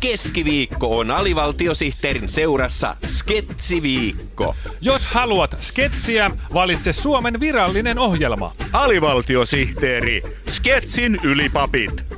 keskiviikko on alivaltiosihteerin seurassa Sketsiviikko. Jos haluat sketsiä, valitse Suomen virallinen ohjelma. Alivaltiosihteeri, Sketsin ylipapit.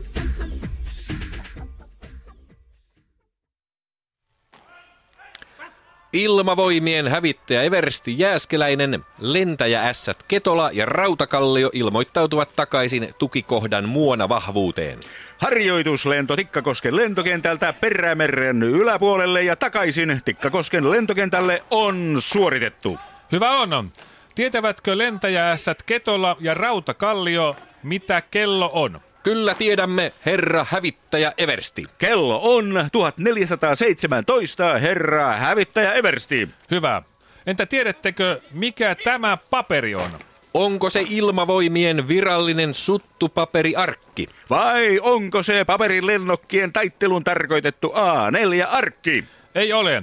Ilmavoimien hävittäjä Eversti Jääskeläinen, lentäjä Ässät Ketola ja Rautakallio ilmoittautuvat takaisin tukikohdan muona vahvuuteen. Harjoituslento Tikkakosken lentokentältä Perämeren yläpuolelle ja takaisin Tikkakosken lentokentälle on suoritettu. Hyvä on. Tietävätkö lentäjäässät Ketola ja Rautakallio, mitä kello on? Kyllä tiedämme, herra hävittäjä Eversti. Kello on 1417, herra hävittäjä Eversti. Hyvä. Entä tiedättekö, mikä tämä paperi on? Onko se ilmavoimien virallinen suttupaperiarkki? Vai onko se paperin lennokkien taittelun tarkoitettu A4-arkki? Ei ole.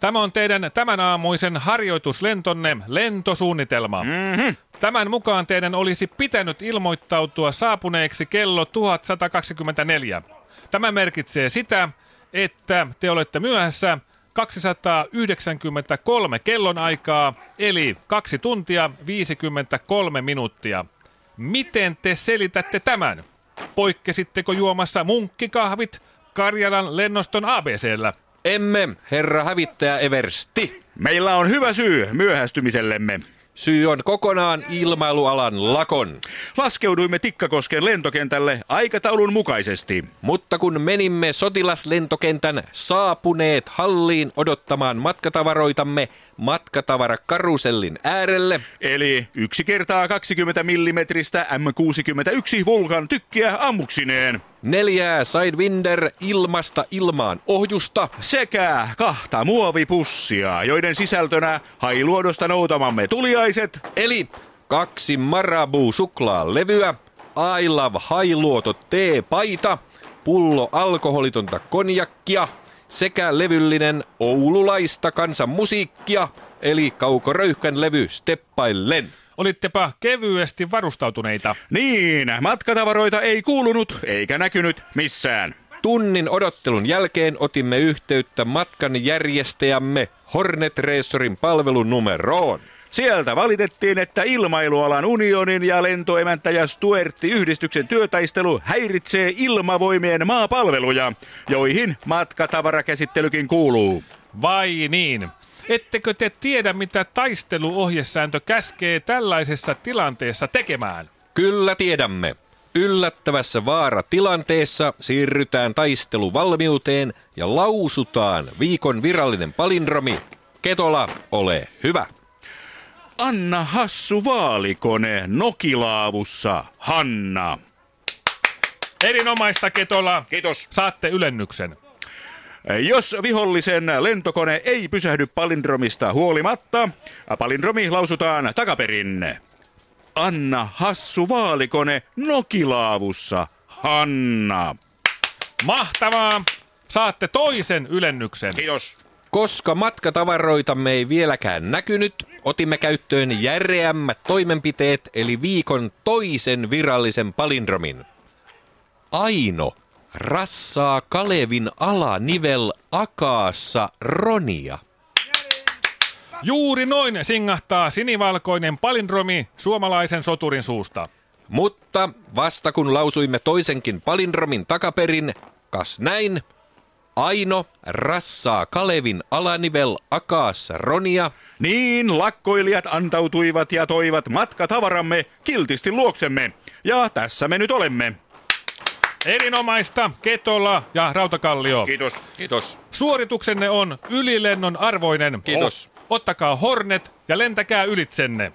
Tämä on teidän tämän aamuisen harjoituslentonne lentosuunnitelma. Mm-hmm. Tämän mukaan teidän olisi pitänyt ilmoittautua saapuneeksi kello 1124. Tämä merkitsee sitä, että te olette myöhässä 293 kellonaikaa, eli 2 tuntia 53 minuuttia. Miten te selitätte tämän? Poikkesitteko juomassa munkkikahvit Karjalan lennoston ABCllä? Emme, herra hävittäjä Eversti. Meillä on hyvä syy myöhästymisellemme. Syy on kokonaan ilmailualan lakon. Laskeuduimme Tikkakosken lentokentälle aikataulun mukaisesti. Mutta kun menimme sotilaslentokentän saapuneet halliin odottamaan matkatavaroitamme matkatavarakarusellin äärelle, Eli yksi kertaa 20 millimetristä M61 Vulkan tykkiä ammuksineen. Neljää Sidewinder ilmasta ilmaan ohjusta, Sekä kahta muovipussia, joiden sisältönä hailuodosta noutamamme tuliaiset eli kaksi Marabu suklaalevyä, I Love Hailuoto T-paita, pullo alkoholitonta konjakkia sekä levyllinen oululaista kansanmusiikkia, eli Kauko Röyhkän levy Steppaillen. Olittepa kevyesti varustautuneita. Niin, matkatavaroita ei kuulunut eikä näkynyt missään. Tunnin odottelun jälkeen otimme yhteyttä matkan järjestäjämme Hornet Racerin palvelunumeroon. Sieltä valitettiin, että ilmailualan unionin ja lentoemäntäjä Stuertti yhdistyksen työtaistelu häiritsee ilmavoimien maapalveluja, joihin matkatavarakäsittelykin kuuluu. Vai niin? Ettekö te tiedä, mitä taisteluohjesääntö käskee tällaisessa tilanteessa tekemään? Kyllä tiedämme. Yllättävässä vaaratilanteessa siirrytään taisteluvalmiuteen ja lausutaan viikon virallinen palindromi. Ketola, ole hyvä. Anna hassu vaalikone Nokilaavussa, Hanna. Erinomaista Ketola. Kiitos. Saatte ylennyksen. Jos vihollisen lentokone ei pysähdy palindromista huolimatta, palindromi lausutaan takaperin. Anna hassu vaalikone Nokilaavussa, Hanna. Mahtavaa. Saatte toisen ylennyksen. Kiitos. Koska matkatavaroitamme ei vieläkään näkynyt, otimme käyttöön järeämmät toimenpiteet eli viikon toisen virallisen palindromin. Aino rassaa Kalevin alanivel akaassa Ronia. Juuri noin singahtaa sinivalkoinen palindromi suomalaisen soturin suusta. Mutta vasta kun lausuimme toisenkin palindromin takaperin, kas näin, Aino rassaa Kalevin alanivel akaassa Ronia, Niin lakkoilijat antautuivat ja toivat matkatavaramme kiltisti luoksemme. Ja tässä me nyt olemme. Erinomaista Ketola ja Rautakallio. Kiitos. Kiitos. Suorituksenne on ylilennon arvoinen. Kiitos. Ottakaa Hornet ja lentäkää ylitsenne.